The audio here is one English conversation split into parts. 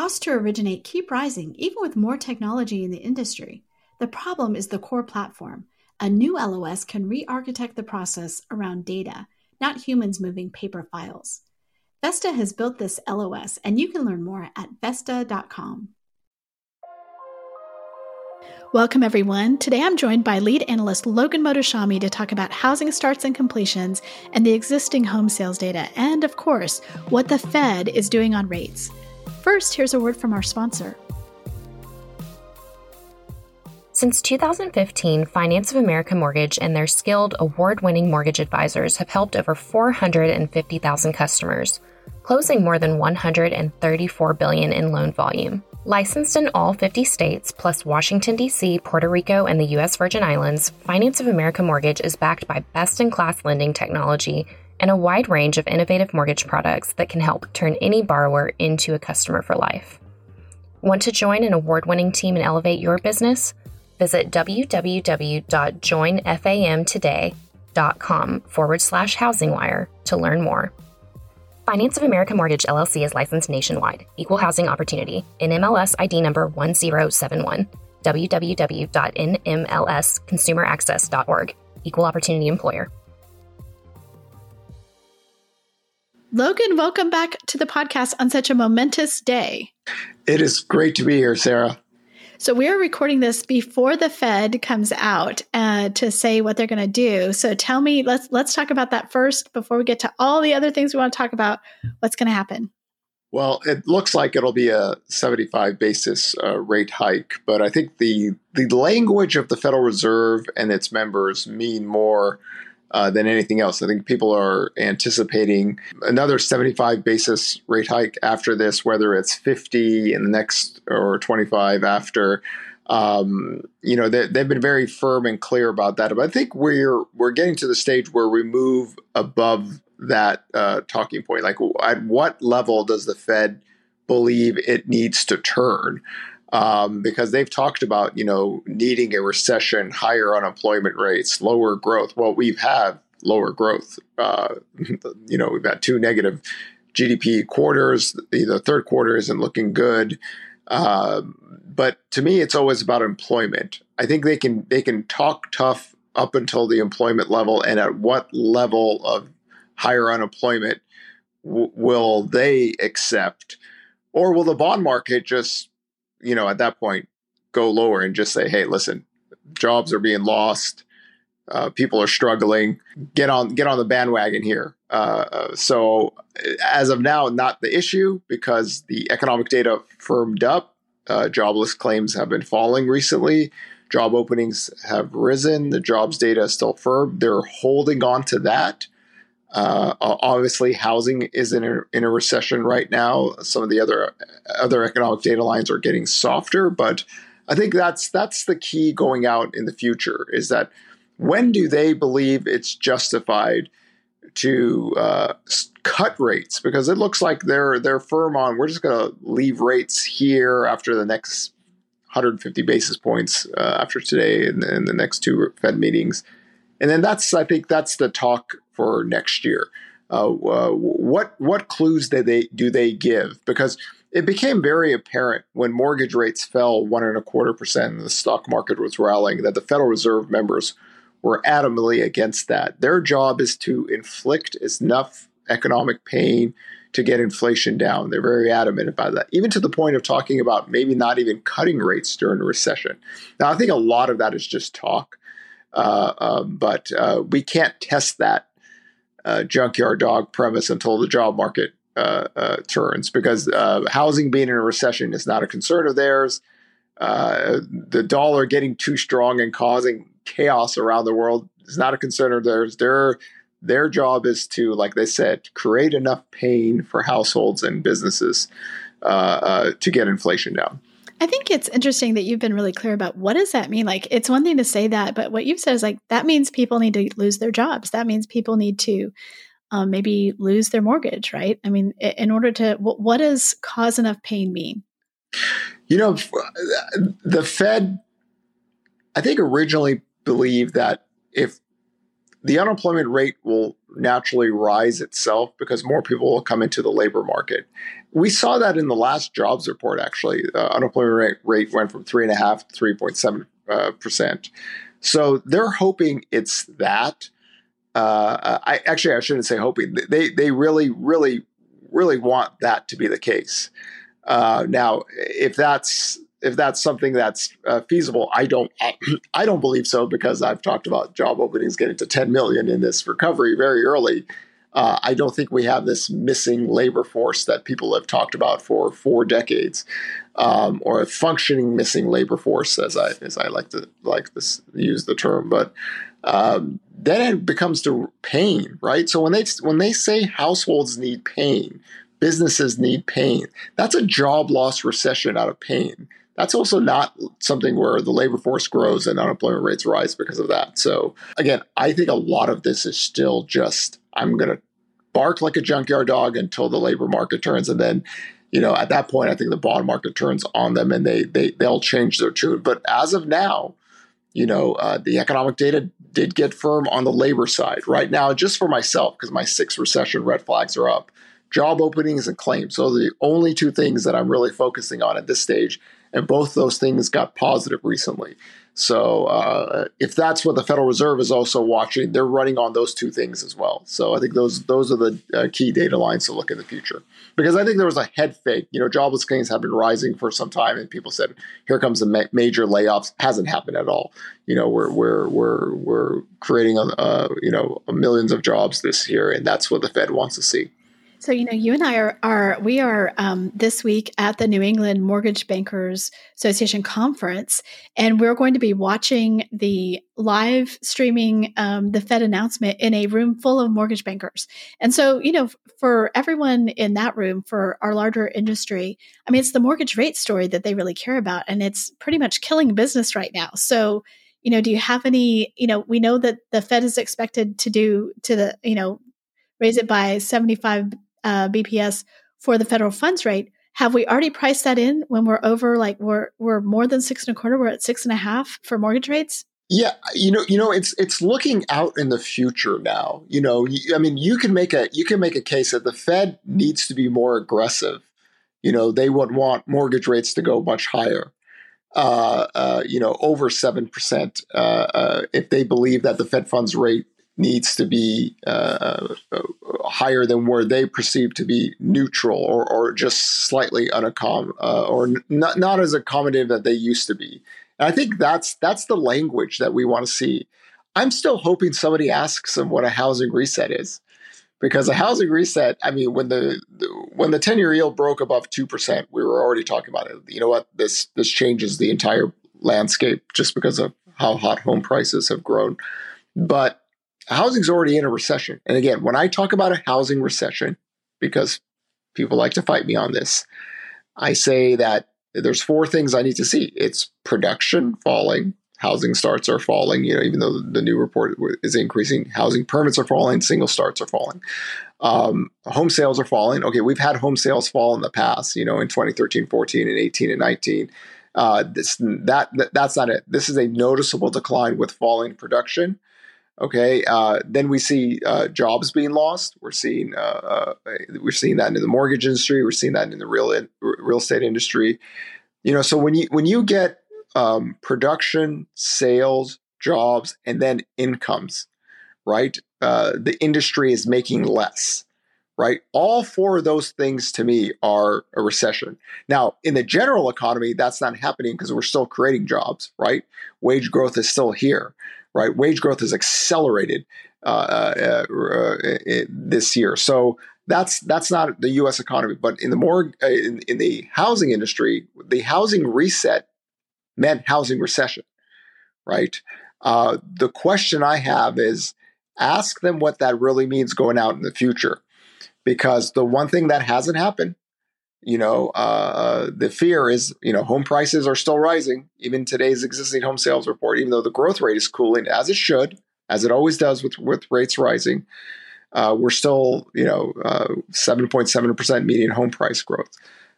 Costs to originate keep rising, even with more technology in the industry. The problem is the core platform. A new LOS can re architect the process around data, not humans moving paper files. Vesta has built this LOS, and you can learn more at Vesta.com. Welcome, everyone. Today I'm joined by lead analyst Logan Mohtashami to talk about housing starts and completions and the existing home sales data, and of course, what the Fed is doing on rates. First, here's a word from our sponsor. Since 2015, Finance of America Mortgage and their skilled, award winning mortgage advisors have helped over 450,000 customers, closing more than 134 billion in loan volume. Licensed in all 50 states, plus Washington, D.C., Puerto Rico, and the U.S. Virgin Islands, Finance of America Mortgage is backed by best in class lending technology and a wide range of innovative mortgage products that can help turn any borrower into a customer for life. Want to join an award winning team and elevate your business? visit www.joinfamtoday.com forward slash housingwire to learn more. Finance of America Mortgage LLC is licensed nationwide. Equal housing opportunity. NMLS ID number 1071. www.nmlsconsumeraccess.org. Equal opportunity employer. Logan, welcome back to the podcast on such a momentous day. It is great to be here, Sarah. So we are recording this before the Fed comes out uh, to say what they're going to do. So tell me, let's let's talk about that first before we get to all the other things we want to talk about. What's going to happen? Well, it looks like it'll be a 75 basis uh, rate hike, but I think the the language of the Federal Reserve and its members mean more uh, than anything else. I think people are anticipating another 75 basis rate hike after this, whether it's 50 in the next or 25 after. Um, you know, they, have been very firm and clear about that. But I think we're we're getting to the stage where we move above that uh, talking point. Like, at what level does the Fed believe it needs to turn? Um, because they've talked about you know needing a recession, higher unemployment rates, lower growth. Well, we've had lower growth. Uh, you know, we've had two negative GDP quarters. The, the third quarter isn't looking good. Uh, but to me, it's always about employment. I think they can they can talk tough up until the employment level, and at what level of higher unemployment w- will they accept, or will the bond market just you know, at that point, go lower and just say, hey, listen, jobs are being lost. Uh, people are struggling. Get on, get on the bandwagon here. Uh, uh, so, as of now, not the issue because the economic data firmed up. Uh, jobless claims have been falling recently. Job openings have risen. The jobs data is still firm. They're holding on to that. Uh, obviously, housing is in a, in a recession right now. Some of the other other economic data lines are getting softer, but I think that's that's the key going out in the future. Is that when do they believe it's justified to uh, cut rates? Because it looks like they're they're firm on we're just going to leave rates here after the next 150 basis points uh, after today and, and the next two Fed meetings. And then that's I think that's the talk for next year. Uh, uh, what what clues do they do they give? Because it became very apparent when mortgage rates fell one and a quarter percent and the stock market was rallying that the Federal Reserve members were adamantly against that. Their job is to inflict enough economic pain to get inflation down. They're very adamant about that, even to the point of talking about maybe not even cutting rates during a recession. Now, I think a lot of that is just talk, but uh, we can't test that uh, junkyard dog premise until the job market uh, uh, turns because uh, housing being in a recession is not a concern of theirs. Uh, the dollar getting too strong and causing chaos around the world is not a concern of theirs. Their their job is to, like they said, create enough pain for households and businesses uh, to get inflation down. I think it's interesting that you've been really clear about what does that mean? Like it's one thing to say that, but what you've said is like that means people need to lose their jobs. That means people need to um, maybe lose their mortgage, right? I mean, in order to what, what does cause enough pain mean? You know, the Fed, I think originally believed that if the unemployment rate will naturally rise itself because more people will come into the labor market. We saw that in the last jobs report. Actually, uh, unemployment rate, rate went from three and a half to three point seven uh, percent. So they're hoping it's that. Uh, I actually I shouldn't say hoping. They they really really really want that to be the case. Uh, now, if that's if that's something that's uh, feasible, I don't I don't believe so because I've talked about job openings getting to 10 million in this recovery very early. Uh, I don't think we have this missing labor force that people have talked about for four decades, um, or a functioning missing labor force, as I as I like to like this use the term. But um, then it becomes to pain, right? So when they when they say households need pain, businesses need pain, that's a job loss recession out of pain that's also not something where the labor force grows and unemployment rates rise because of that. So again, I think a lot of this is still just I'm going to bark like a junkyard dog until the labor market turns, and then you know at that point I think the bond market turns on them and they they they'll change their tune. But as of now, you know uh, the economic data did get firm on the labor side. Right now, just for myself because my six recession red flags are up. Job openings and claims. So the only two things that I'm really focusing on at this stage and both those things got positive recently. So uh, if that's what the Federal Reserve is also watching, they're running on those two things as well. So I think those those are the uh, key data lines to look in the future. Because I think there was a head fake. You know, jobless claims have been rising for some time, and people said, "Here comes the ma- major layoffs." Hasn't happened at all. You know, we're we're we're we're creating uh, you know millions of jobs this year, and that's what the Fed wants to see. So, you know, you and I are, are we are um, this week at the New England Mortgage Bankers Association conference, and we're going to be watching the live streaming um, the Fed announcement in a room full of mortgage bankers. And so, you know, for everyone in that room, for our larger industry, I mean, it's the mortgage rate story that they really care about, and it's pretty much killing business right now. So, you know, do you have any, you know, we know that the Fed is expected to do to the, you know, raise it by 75 uh, BPS for the federal funds rate. Have we already priced that in when we're over like we're we're more than six and a quarter? We're at six and a half for mortgage rates. Yeah, you know, you know, it's it's looking out in the future now. You know, I mean, you can make a you can make a case that the Fed needs to be more aggressive. You know, they would want mortgage rates to go much higher. Uh, uh, you know, over seven percent uh, uh if they believe that the Fed funds rate needs to be uh, uh, higher than where they perceive to be neutral or, or just slightly unaccom uh, or not, not as accommodative that they used to be. And I think that's that's the language that we want to see. I'm still hoping somebody asks them what a housing reset is, because a housing reset. I mean, when the, the when the ten year yield broke above two percent, we were already talking about it. You know what? This this changes the entire landscape just because of how hot home prices have grown. But housing's already in a recession. And again, when I talk about a housing recession, because people like to fight me on this, I say that there's four things I need to see. It's production falling, housing starts are falling, you know, even though the new report is increasing, housing permits are falling, single starts are falling. Um, home sales are falling. Okay, we've had home sales fall in the past, you know, in 2013, 14, and 18 and 19. Uh, this, that, that that's not it. This is a noticeable decline with falling production. Okay, uh, then we see uh, jobs being lost. We're seeing uh, uh we're seeing that in the mortgage industry. We're seeing that in the real in, real estate industry. You know, so when you when you get um, production, sales, jobs, and then incomes, right? Uh, the industry is making less, right? All four of those things to me are a recession. Now, in the general economy, that's not happening because we're still creating jobs, right? Wage growth is still here right? Wage growth has accelerated uh, uh, uh, this year. So that's that's not the U.S. economy, but in the more uh, in, in, the housing industry, the housing reset meant housing recession, right? Uh, the question I have is ask them what that really means going out in the future, because the one thing that hasn't happened you know, uh, the fear is, you know, home prices are still rising. Even today's existing home sales report, even though the growth rate is cooling as it should, as it always does with with rates rising, uh, we're still, you know, uh, seven point seven percent median home price growth.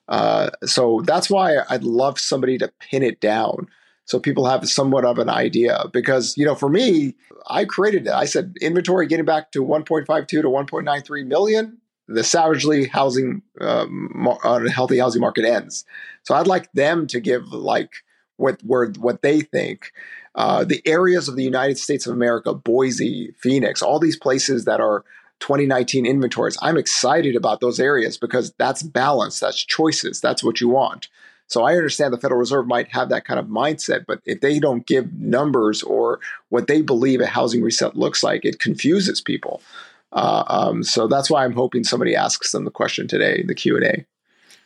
Uh, so that's why I'd love somebody to pin it down so people have somewhat of an idea. Because you know, for me, I created it. I said inventory getting back to 1.52 to 1.93 million. The savagely housing, uh, healthy housing market ends. So I'd like them to give like what where what they think. Uh, the areas of the United States of America, Boise, Phoenix, all these places that are 2019 inventories. I'm excited about those areas because that's balance, that's choices, that's what you want. So I understand the Federal Reserve might have that kind of mindset, but if they don't give numbers or what they believe a housing reset looks like, it confuses people. Uh, um, so that's why I'm hoping somebody asks them the question today in the Q and A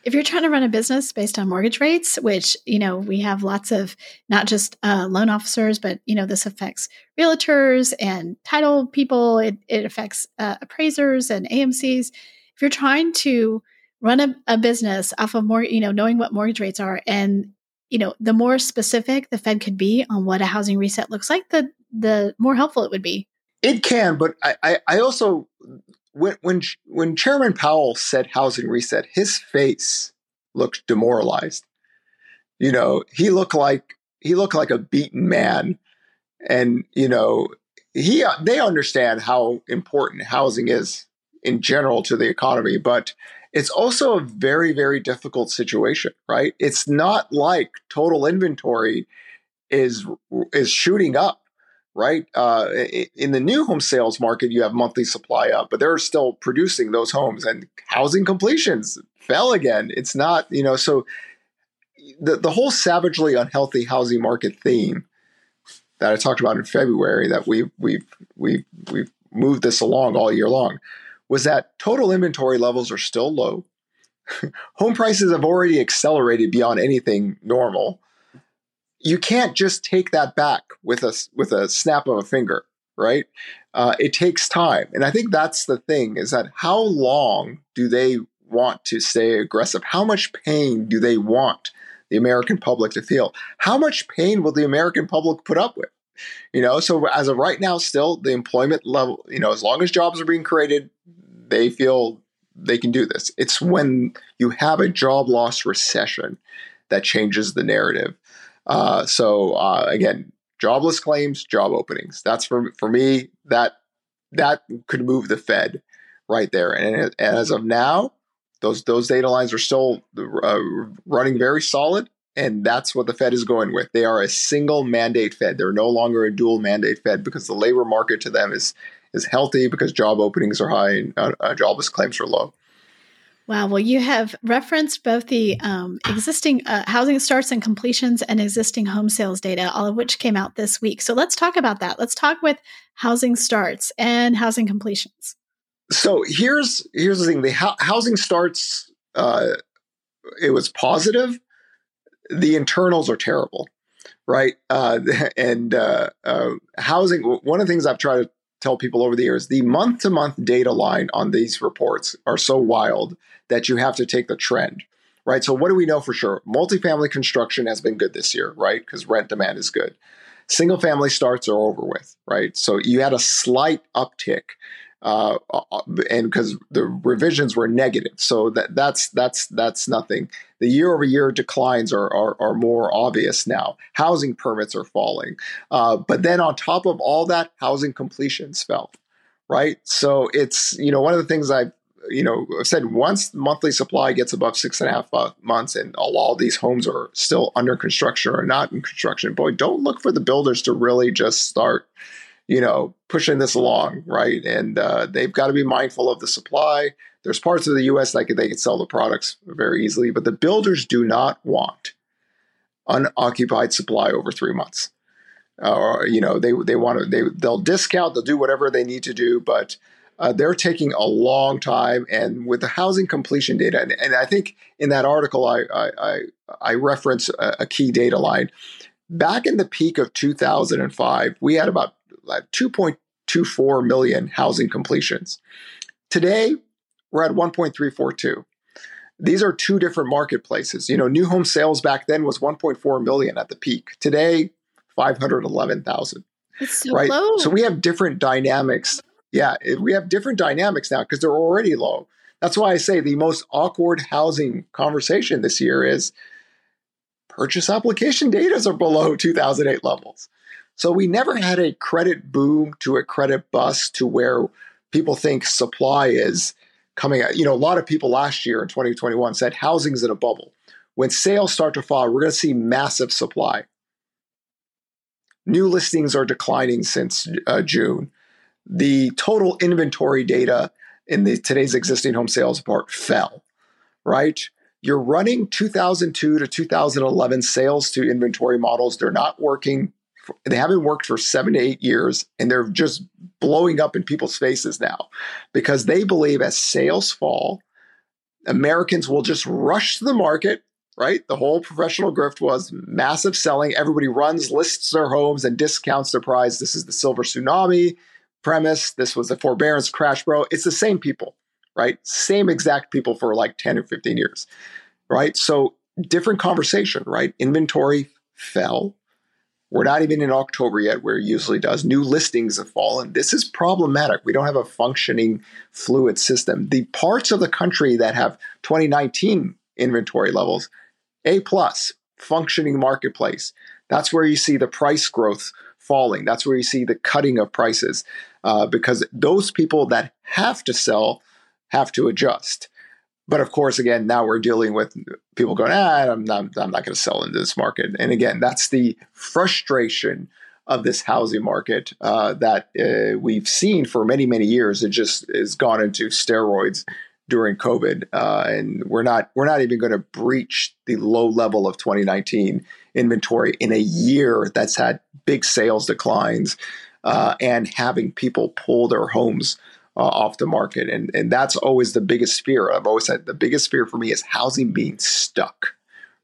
if you're trying to run a business based on mortgage rates, which, you know, we have lots of not just uh, loan officers, but, you know, this affects realtors and title people, it, it affects uh, appraisers and AMCs. If you're trying to run a, a business off of more, you know, knowing what mortgage rates are and, you know, the more specific the Fed could be on what a housing reset looks like, the the more helpful it would be. It can, but I, I also when when when Chairman Powell said housing reset, his face looked demoralized. You know, he looked like he looked like a beaten man, and you know, he they understand how important housing is in general to the economy, but it's also a very very difficult situation, right? It's not like total inventory is is shooting up right? Uh, in the new home sales market, you have monthly supply up, but they're still producing those homes and housing completions fell again. It's not, you know, so the, the whole savagely unhealthy housing market theme that I talked about in February that we we've we've we've moved this along all year long was that total inventory levels are still low. Home prices have already accelerated beyond anything normal you can't just take that back with a with a snap of a finger, right? Uh, it takes time, and I think that's the thing: is that how long do they want to stay aggressive? How much pain do they want the American public to feel? How much pain will the American public put up with? You know, so as of right now, still the employment level, you know, as long as jobs are being created, they feel they can do this. It's when you have a job loss recession that changes the narrative. Uh, so uh, again, jobless claims, job openings. That's for for me that that could move the Fed right there. And, as of now, those those data lines are still uh, running very solid, and that's what the Fed is going with. They are a single mandate Fed. They're no longer a dual mandate Fed because the labor market to them is is healthy because job openings are high and uh, uh jobless claims are low. Wow. Well, you have referenced both the um, existing uh, housing starts and completions and existing home sales data, all of which came out this week. So let's talk about that. Let's talk with housing starts and housing completions. So here's here's the thing: the ho- housing starts, uh, it was positive. The internals are terrible, right? Uh, and uh, uh, housing. One of the things I've tried to tell people over the years, the month to month data line on these reports are so wild that you have to take the trend, right? So, what do we know for sure? Multifamily construction has been good this year, right? Because rent demand is good. Single family starts are over with, right? So, you had a slight uptick. Uh, uh and because the revisions were negative, so that that's that's that's nothing. The year over year declines are, are, are more obvious now. Housing permits are falling, uh, but then on top of all that, housing completions fell right? So it's you know one of the things I've you know, said once monthly supply gets above six and a half uh, months and all, all these homes are still under construction or not in construction, boy, don't look for the builders to really just start, you know, pushing this along, right? And uh, they've got to be mindful of the supply. There's parts of the U.S. like they can sell the products very easily, but the builders do not want unoccupied supply over three months. Uh, or you know, they they want to they they'll discount, they'll do whatever they need to do, but uh, they're taking a long time. And with the housing completion data, and, and I think in that article I I, I reference a, a, key data line. Back in the peak of 2005, we had about 2.24 million housing completions. Today, we're at 1.342. These are two different marketplaces. You know, new home sales back then was 1.4 million at the peak. Today, 511,000. It's so right? low. So we have different dynamics yeah, we have different dynamics now because they're already low. That's why I say the most awkward housing conversation this year is purchase application data are below 2008 levels. So we never had a credit boom to a credit bust to where people think supply is coming out. You know, a lot of people last year in 2021 said housing's in a bubble. When sales start to fall, we're going to see massive supply. New listings are declining since uh, June. The total inventory data in the today's existing home sales report fell, right? You're running 2002 to 2011 sales to inventory models. They're not working. They haven't worked for seven to eight years, and they're just blowing up in people's faces now because they believe as sales fall, Americans will just rush to the market right? The whole professional grift was massive selling. Everybody runs, lists their homes, and discounts their price. This is the silver tsunami premise. This was the forbearance crash, bro. It's the same people, right? Same exact people for like 10 or 15 years, right? So different conversation, right? Inventory fell. We're not even in October yet, where it usually does. New listings have fallen. This is problematic. We don't have a functioning fluid system. The parts of the country that have 2019 inventory levels a plus, functioning marketplace. That's where you see the price growth falling. That's where you see the cutting of prices uh, because those people that have to sell have to adjust. But of course, again, now we're dealing with people going, ah, I'm not, I'm not going to sell into this market. And again, that's the frustration of this housing market uh, that uh, we've seen for many, many years. It just has gone into steroids during COVID, uh, and we're not we're not even going to breach the low level of 2019 inventory in a year that's had big sales declines uh, and having people pull their homes uh, off the market, and and that's always the biggest fear. I've always said the biggest fear for me is housing being stuck.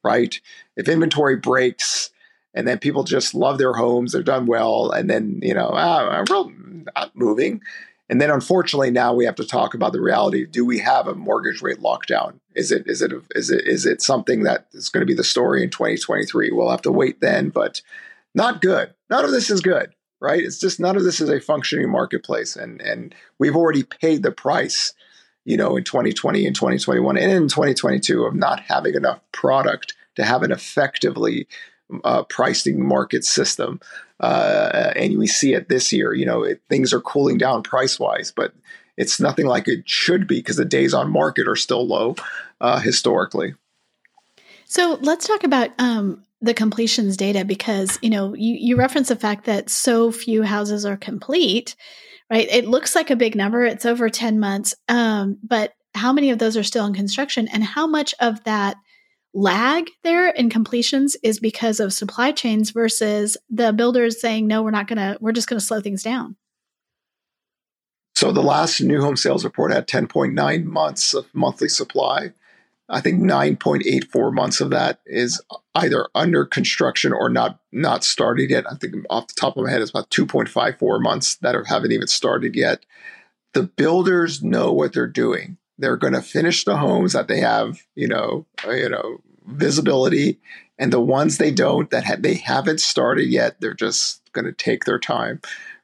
Right, if inventory breaks. And then people just love their homes; they're done well, and then you know, ah, I'm not moving and then unfortunately now we have to talk about the reality. Do we have a mortgage rate lockdown? Is it is it is it is it something that is going to be the story in 2023? We'll have to wait then, but not good. None of this is good, right? It's just none of this is a functioning marketplace. And and we've already paid the price, you know, in 2020 and 2021 and in 2022 of not having enough product to have an effectively uh, pricing market system. Uh, and we see it this year. You know, it, things are cooling down price wise, but it's nothing like it should be because the days on market are still low uh, historically. So let's talk about um, the completions data because you know you, you reference the fact that so few houses are complete, right? It looks like a big number; it's over ten months, um, but how many of those are still in construction, and how much of that lag there in completions is because of supply chains versus the builders saying no we're not going to we're just going to slow things down so the last new home sales report had 10.9 months of monthly supply i think 9.84 months of that is either under construction or not not started yet i think off the top of my head it's about 2.54 months that haven't even started yet the builders know what they're doing they're going to finish the homes that they have, you know, you know, visibility, and the ones they don't that ha- they haven't started yet, they're just going to take their time,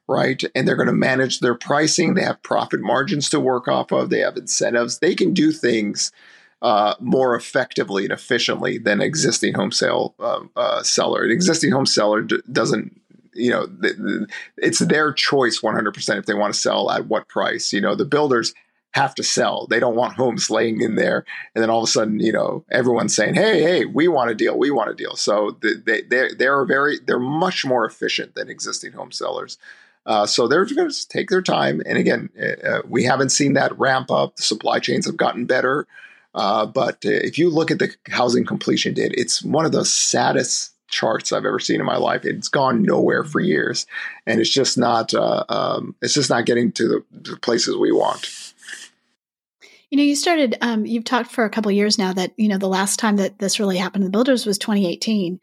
right? And they're going to manage their pricing. They have profit margins to work off of. They have incentives. They can do things uh, more effectively and efficiently than existing home sale uh, uh, seller. An existing home seller d- doesn't you know, it's their choice 100% if they want to sell at what price. You know, the builders have to sell. They don't want homes laying in there, and then all of a sudden, you know, everyone's saying, "Hey, hey, we want a deal. We want a deal." So they they they're very they're much more efficient than existing home sellers. Uh, so they're going to take their time. And again, uh, we haven't seen that ramp up. The supply chains have gotten better. Uh, but uh, if you look at the housing completion data, it's one of the saddest charts I've ever seen in my life. It's gone nowhere for years, and it's just not. Uh, um, it's just not getting to the, the places we want. You know, you started, um, you've talked for a couple years now that, you know, the last time that this really happened to the builders was 2018.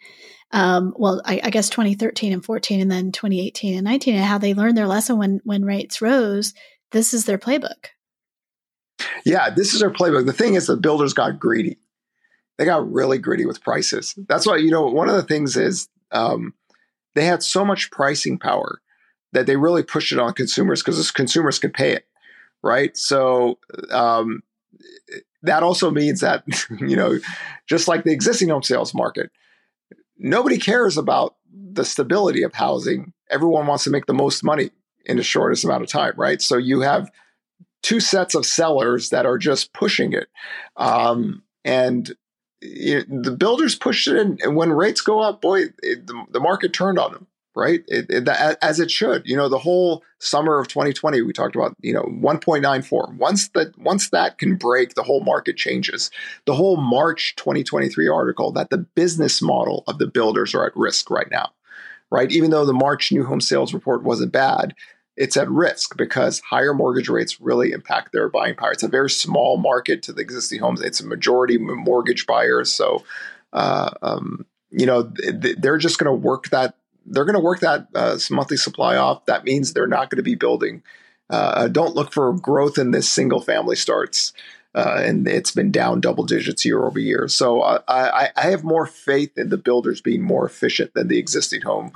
Um, well, I, I, guess 2013 and 14, and then 2018 and 19, and how they learned their lesson when, when rates rose. This is their playbook. Yeah, this is our playbook. The thing is, the builders got greedy. They got really greedy with prices. That's why, you know, one of the things is um, they had so much pricing power that they really pushed it on consumers because consumers could pay it right? So um, that also means that you know, just like the existing home sales market, nobody cares about the stability of housing. Everyone wants to make the most money in the shortest amount of time, right? So you have two sets of sellers that are just pushing it. Um, and it, the builders pushed it in. And when rates go up, boy, it, the, the market turned on them right? It, as it should. You know, the whole summer of 2020, we talked about, you know, 1.94. Once that once that can break, the whole market changes. The whole March 2023 article that the business model of the builders are at risk right now, right? Even though the March new home sales report wasn't bad, it's at risk because higher mortgage rates really impact their buying power. It's a very small market to the existing homes. It's a majority mortgage buyers, so. Uh, um, you know, they're just going to work that they're going to work that uh, monthly supply off. That means they're not going to be building. Uh, don't look for growth in this single family starts. Uh, and it's been down double digits year over year. So uh, I, I, have more faith in the builders being more efficient than the existing home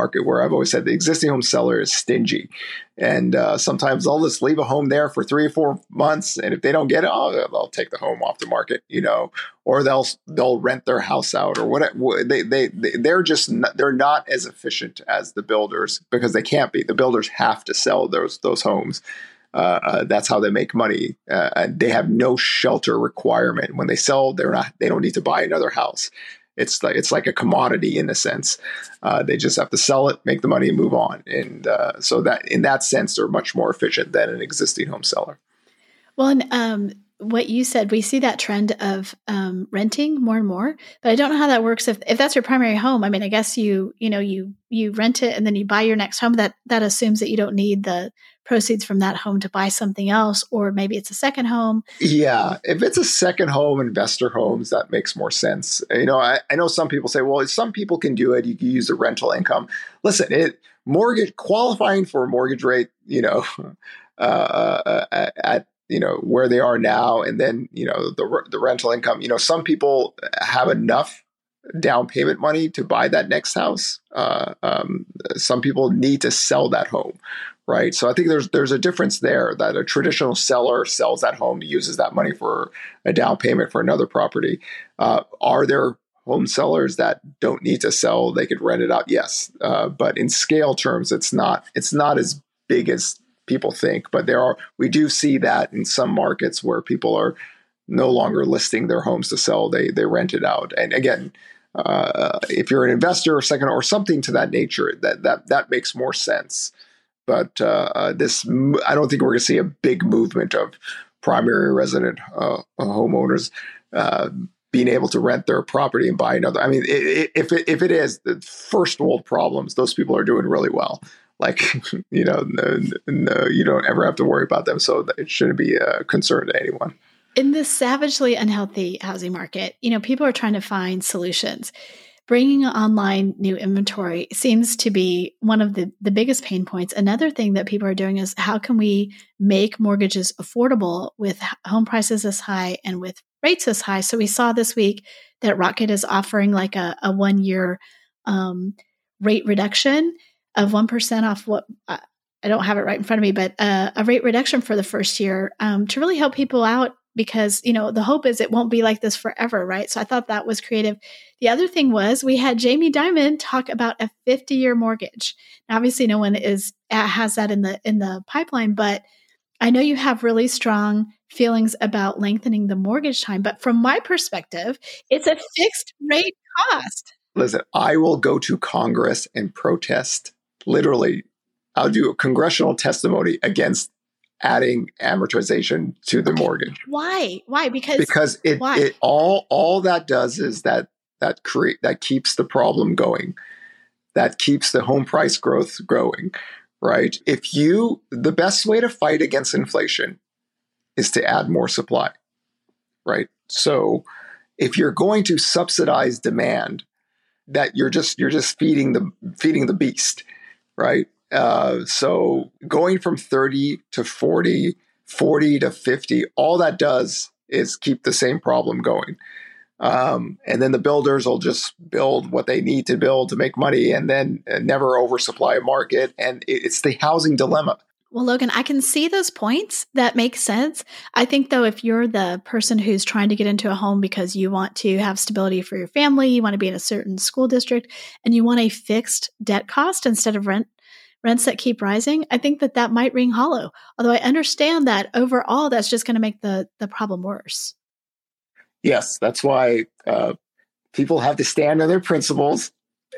market where I've always said the existing home seller is stingy. And uh, sometimes they'll just leave a home there for three or four months. And if they don't get it, oh, they'll take the home off the market, you know, or they'll, they'll rent their house out or whatever. They, they, they're just, not, they're not as efficient as the builders because they can't be. The builders have to sell those, those homes. Uh, uh, that's how they make money. Uh, and they have no shelter requirement. When they sell, they're not. They don't need to buy another house. It's like it's like a commodity in a sense. Uh, they just have to sell it, make the money, and move on. And uh, so that in that sense, they're much more efficient than an existing home seller. Well, and um, what you said, we see that trend of um, renting more and more, but I don't know how that works. If if that's your primary home, I mean, I guess you you know you you rent it and then you buy your next home. That that assumes that you don't need the proceeds from that home to buy something else, or maybe it's a second home. Yeah, if it's a second home, investor homes, that makes more sense. You know, I, I know some people say, well, some people can do it. You can use the rental income. Listen, it mortgage qualifying for a mortgage rate, you know, uh, uh, at you know where they are now, and then you know the the rental income. You know, some people have enough down payment money to buy that next house. Uh, um, some people need to sell that home, right? So I think there's there's a difference there that a traditional seller sells that home, uses that money for a down payment for another property. Uh, are there home sellers that don't need to sell? They could rent it out, yes, uh, but in scale terms, it's not it's not as big as people think. But there are we do see that in some markets where people are no longer listing their homes to sell; they they rent it out, and again. Uh, if you're an investor or second or something to that nature, that that that makes more sense. But uh, uh, this, I don't think we're going to see a big movement of primary resident uh, homeowners uh, being able to rent their property and buy another. I mean, it, if it, if it is the first world problems, those people are doing really well. Like you know, no, no, you don't ever have to worry about them, so it shouldn't be a concern to anyone. In this savagely unhealthy housing market, you know, people are trying to find solutions bringing online new inventory seems to be one of the, the biggest pain points. Another thing that people are doing is how can we make mortgages affordable with home prices this high and with rates this high? So we saw this week that Rocket is offering like a, a one year um, rate reduction of 1% off what I don't have it right in front of me, but uh, a rate reduction for the first year um, to really help people out because you know the hope is it won't be like this forever right? So i thought that was creative. The other thing was we had Jamie Dimon talk about a 50 year mortgage. Now, obviously no one is has that in the in the pipeline but i know you have really strong feelings about lengthening the mortgage time but from my perspective it's a fixed rate cost. Listen i will go to congress and protest literally. I'll do a congressional testimony against adding amortization to the mortgage. Why? Why? Because because it, why? it all all that does is that that create that keeps the problem going. That keeps the home price growth growing, right? If you the best way to fight against inflation is to add more supply. Right? So if you're going to subsidize demand, that you're just you're just feeding the feeding the beast, right? Uh, so going from 30 to 40, 40 to 50, all that does is keep the same problem going. Um, and then the builders will just build what they need to build to make money and then uh, never oversupply a market. And it's the housing dilemma. Well, Logan, I can see those points. That makes sense. I think, though, if you're the person who's trying to get into a home because you want to have stability for your family, you want to be in a certain school district, and you want a fixed debt cost instead of rent rents that keep rising, I think that that might ring hollow. Although I understand that overall, that's just going to make the the problem worse. Yes, that's why uh, people have to stand on their principles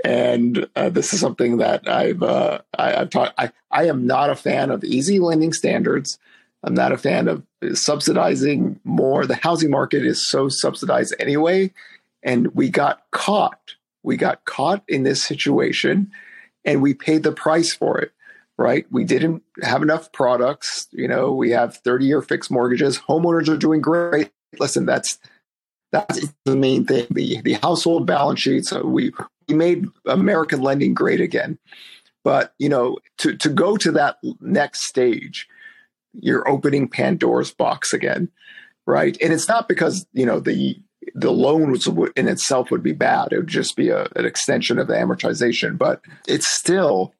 and uh, this is something that I've uh, I, have taught. I, I am not a fan of easy lending standards. I'm not a fan of subsidizing more. The housing market is so subsidized anyway, and we got caught. We got caught in this situation, and we paid the price for it. Right? We didn't have enough products. You know, we have 30 year fixed mortgages. Homeowners are doing great. Listen, that's that's the main thing. The the household balance sheets. Uh, we we made American lending great again. But you know, to to go to that next stage, you're opening Pandora's box again, right? And it's not because you know the the loan in itself would be bad; it would just be a, an extension of the amortization. But it's still,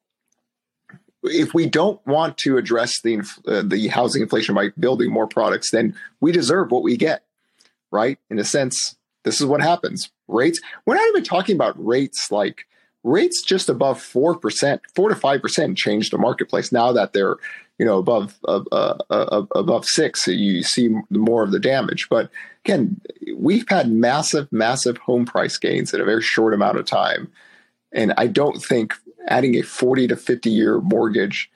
if we don't want to address the uh, the housing inflation by building more products, then we deserve what we get, right? In a sense, this is what happens. Rates, we're not even talking about rates like rates just above 4%, 4 to 5% change the marketplace now that they're, you know, above uh, uh, above 6, you see more of the damage. But again, we've had massive massive home price gains in a very short amount of time. And I don't think adding a 40 to 50 year mortgage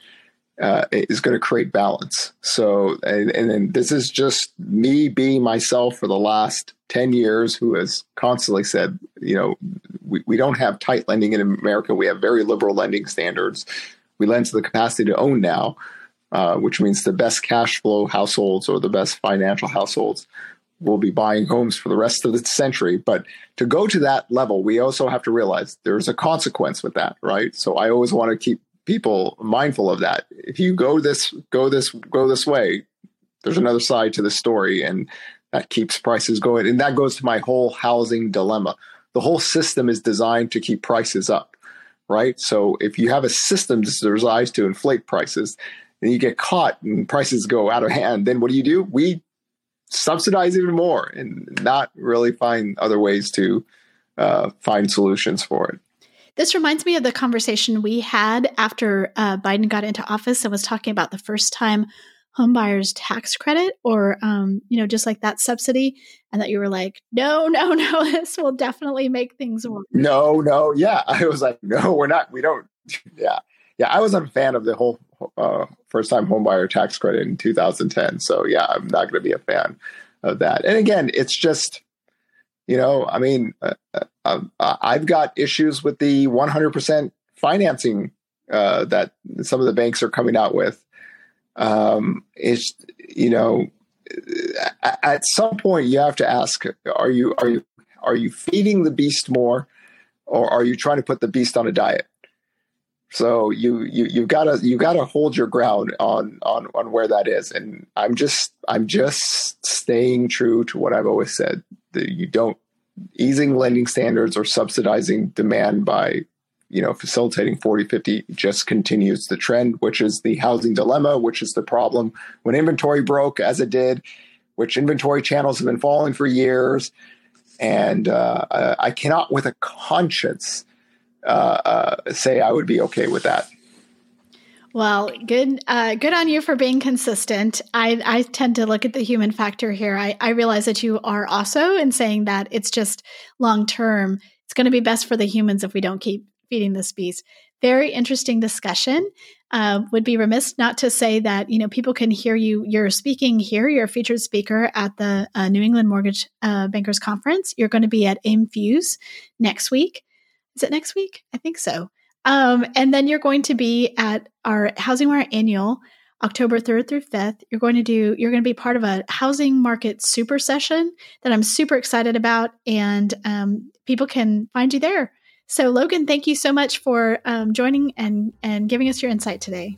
uh, is going to create balance. So, and, and then this is just me being myself for the last 10 years who has constantly said, you know, we, we don't have tight lending in America. We have very liberal lending standards. We lend to the capacity to own now, uh, which means the best cash flow households or the best financial households will be buying homes for the rest of the century. But to go to that level, we also have to realize there's a consequence with that, right? So I always want to keep people mindful of that. If you go this go this go this way, there's another side to the story, and that keeps prices going. And that goes to my whole housing dilemma. The whole system is designed to keep prices up, right? So if you have a system designed to inflate prices, and you get caught and prices go out of hand, then what do you do? We subsidize even more and not really find other ways to uh, find solutions for it. This reminds me of the conversation we had after uh, Biden got into office and was talking about the first time homebuyers tax credit or um, you know just like that subsidy and that you were like no no no this will definitely make things worse. No no yeah i was like no we're not we don't yeah yeah i was a fan of the whole uh, first time homebuyer tax credit in 2010 so yeah i'm not going to be a fan of that and again it's just you know, I mean, uh, uh, I've got issues with the 100% financing uh, that some of the banks are coming out with. Um, it's you know, at some point you have to ask: Are you are you are you feeding the beast more, or are you trying to put the beast on a diet? So you you you've gotta you gotta hold your ground on on on where that is. And I'm just I'm just staying true to what I've always said. That you don't easing lending standards or subsidizing demand by you know facilitating 40 50 just continues the trend which is the housing dilemma which is the problem when inventory broke as it did which inventory channels have been falling for years and uh, i cannot with a conscience uh, uh, say I would be okay with that. Well, good, uh, good on you for being consistent. I, I tend to look at the human factor here. I, I realize that you are also in saying that it's just long term. It's going to be best for the humans if we don't keep feeding this beast. Very interesting discussion. Uh, would be remiss not to say that you know people can hear you. You're speaking here. You're a featured speaker at the uh, New England Mortgage uh, Bankers Conference. You're going to be at Infuse next week. Is it next week? I think so. Um, and then you're going to be at our HousingWire annual October 3rd through 5th. You're going to do, you're going to be part of a housing market super session that I'm super excited about, and um, people can find you there. So, Logan, thank you so much for um, joining and, and giving us your insight today.